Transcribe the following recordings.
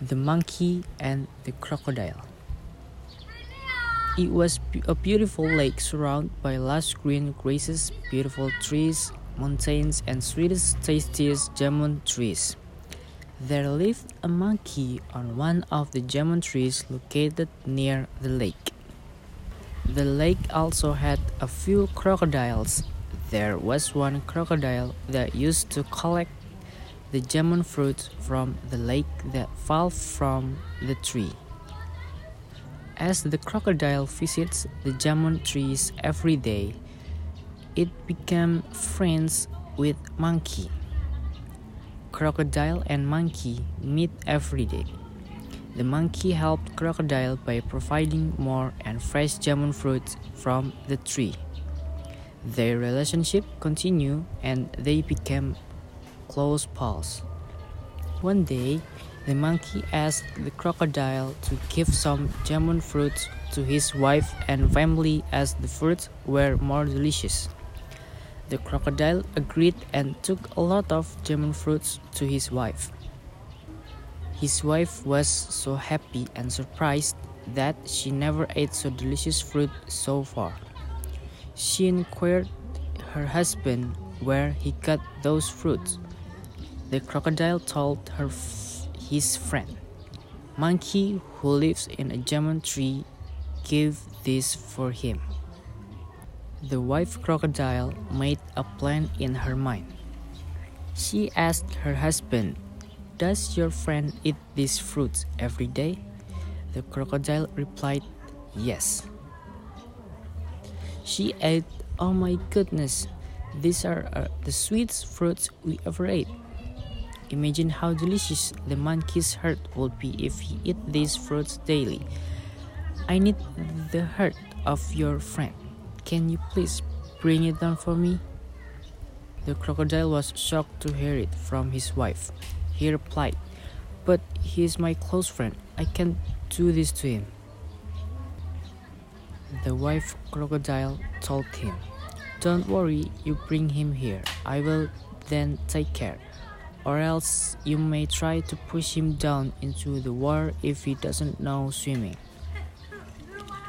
The Monkey and the Crocodile. It was a beautiful lake surrounded by lush green grasses, beautiful trees, mountains, and sweetest, tastiest jamun trees. There lived a monkey on one of the jamun trees located near the lake. The lake also had a few crocodiles. There was one crocodile that used to collect the jamun fruit from the lake that fell from the tree. As the crocodile visits the jamun trees every day, it became friends with monkey. Crocodile and monkey meet every day. The monkey helped crocodile by providing more and fresh jamun fruit from the tree. Their relationship continued and they became close pals. One day, the monkey asked the crocodile to give some jamun fruits to his wife and family as the fruits were more delicious. The crocodile agreed and took a lot of jamun fruits to his wife. His wife was so happy and surprised that she never ate so delicious fruit so far. She inquired her husband where he got those fruits. The crocodile told her his friend, Monkey, who lives in a jamun tree, gave this for him. The wife crocodile made a plan in her mind. She asked her husband, Does your friend eat these fruits every day? The crocodile replied, Yes. She ate, Oh my goodness, these are uh, the sweetest fruits we ever ate. Imagine how delicious the monkey's heart would be if he ate these fruits daily. I need the heart of your friend. Can you please bring it down for me? The crocodile was shocked to hear it from his wife. He replied, But he is my close friend. I can't do this to him. The wife crocodile told him, Don't worry, you bring him here. I will then take care or else you may try to push him down into the water if he doesn't know swimming.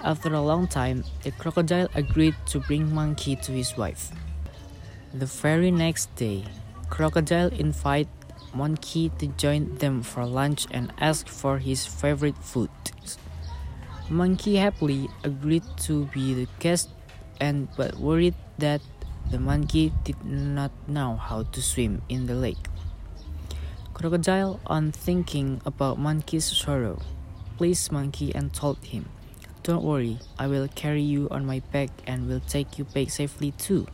After a long time, the crocodile agreed to bring Monkey to his wife. The very next day, Crocodile invited Monkey to join them for lunch and asked for his favorite food. Monkey happily agreed to be the guest and but worried that the monkey did not know how to swim in the lake. Crocodile, on thinking about Monkey's sorrow, pleased Monkey and told him, Don't worry, I will carry you on my back and will take you back safely too.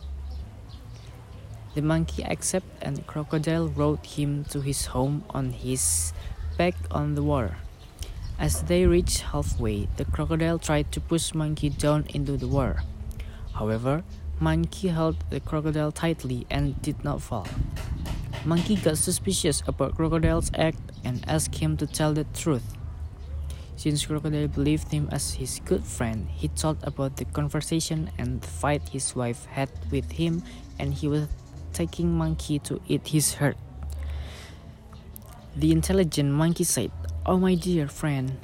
The monkey accepted and crocodile rode him to his home on his back on the water. As they reached halfway, the crocodile tried to push Monkey down into the water. However, Monkey held the crocodile tightly and did not fall. Monkey got suspicious about Crocodile's act and asked him to tell the truth. Since Crocodile believed him as his good friend, he told about the conversation and the fight his wife had with him, and he was taking Monkey to eat his heart. The intelligent monkey said, Oh, my dear friend,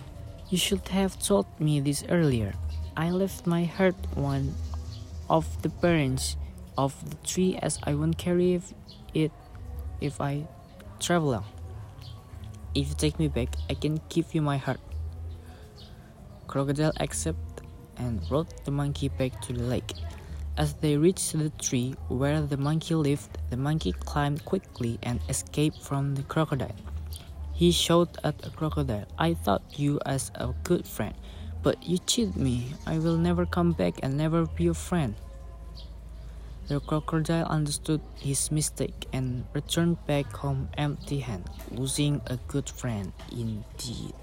you should have told me this earlier. I left my heart one of the branch of the tree as I won't carry it if I travel. If you take me back, I can give you my heart. Crocodile accepted and rode the monkey back to the lake. As they reached the tree where the monkey lived, the monkey climbed quickly and escaped from the crocodile. He shouted at the crocodile, I thought you as a good friend, but you cheated me. I will never come back and never be your friend. The crocodile understood his mistake and returned back home empty handed, losing a good friend indeed.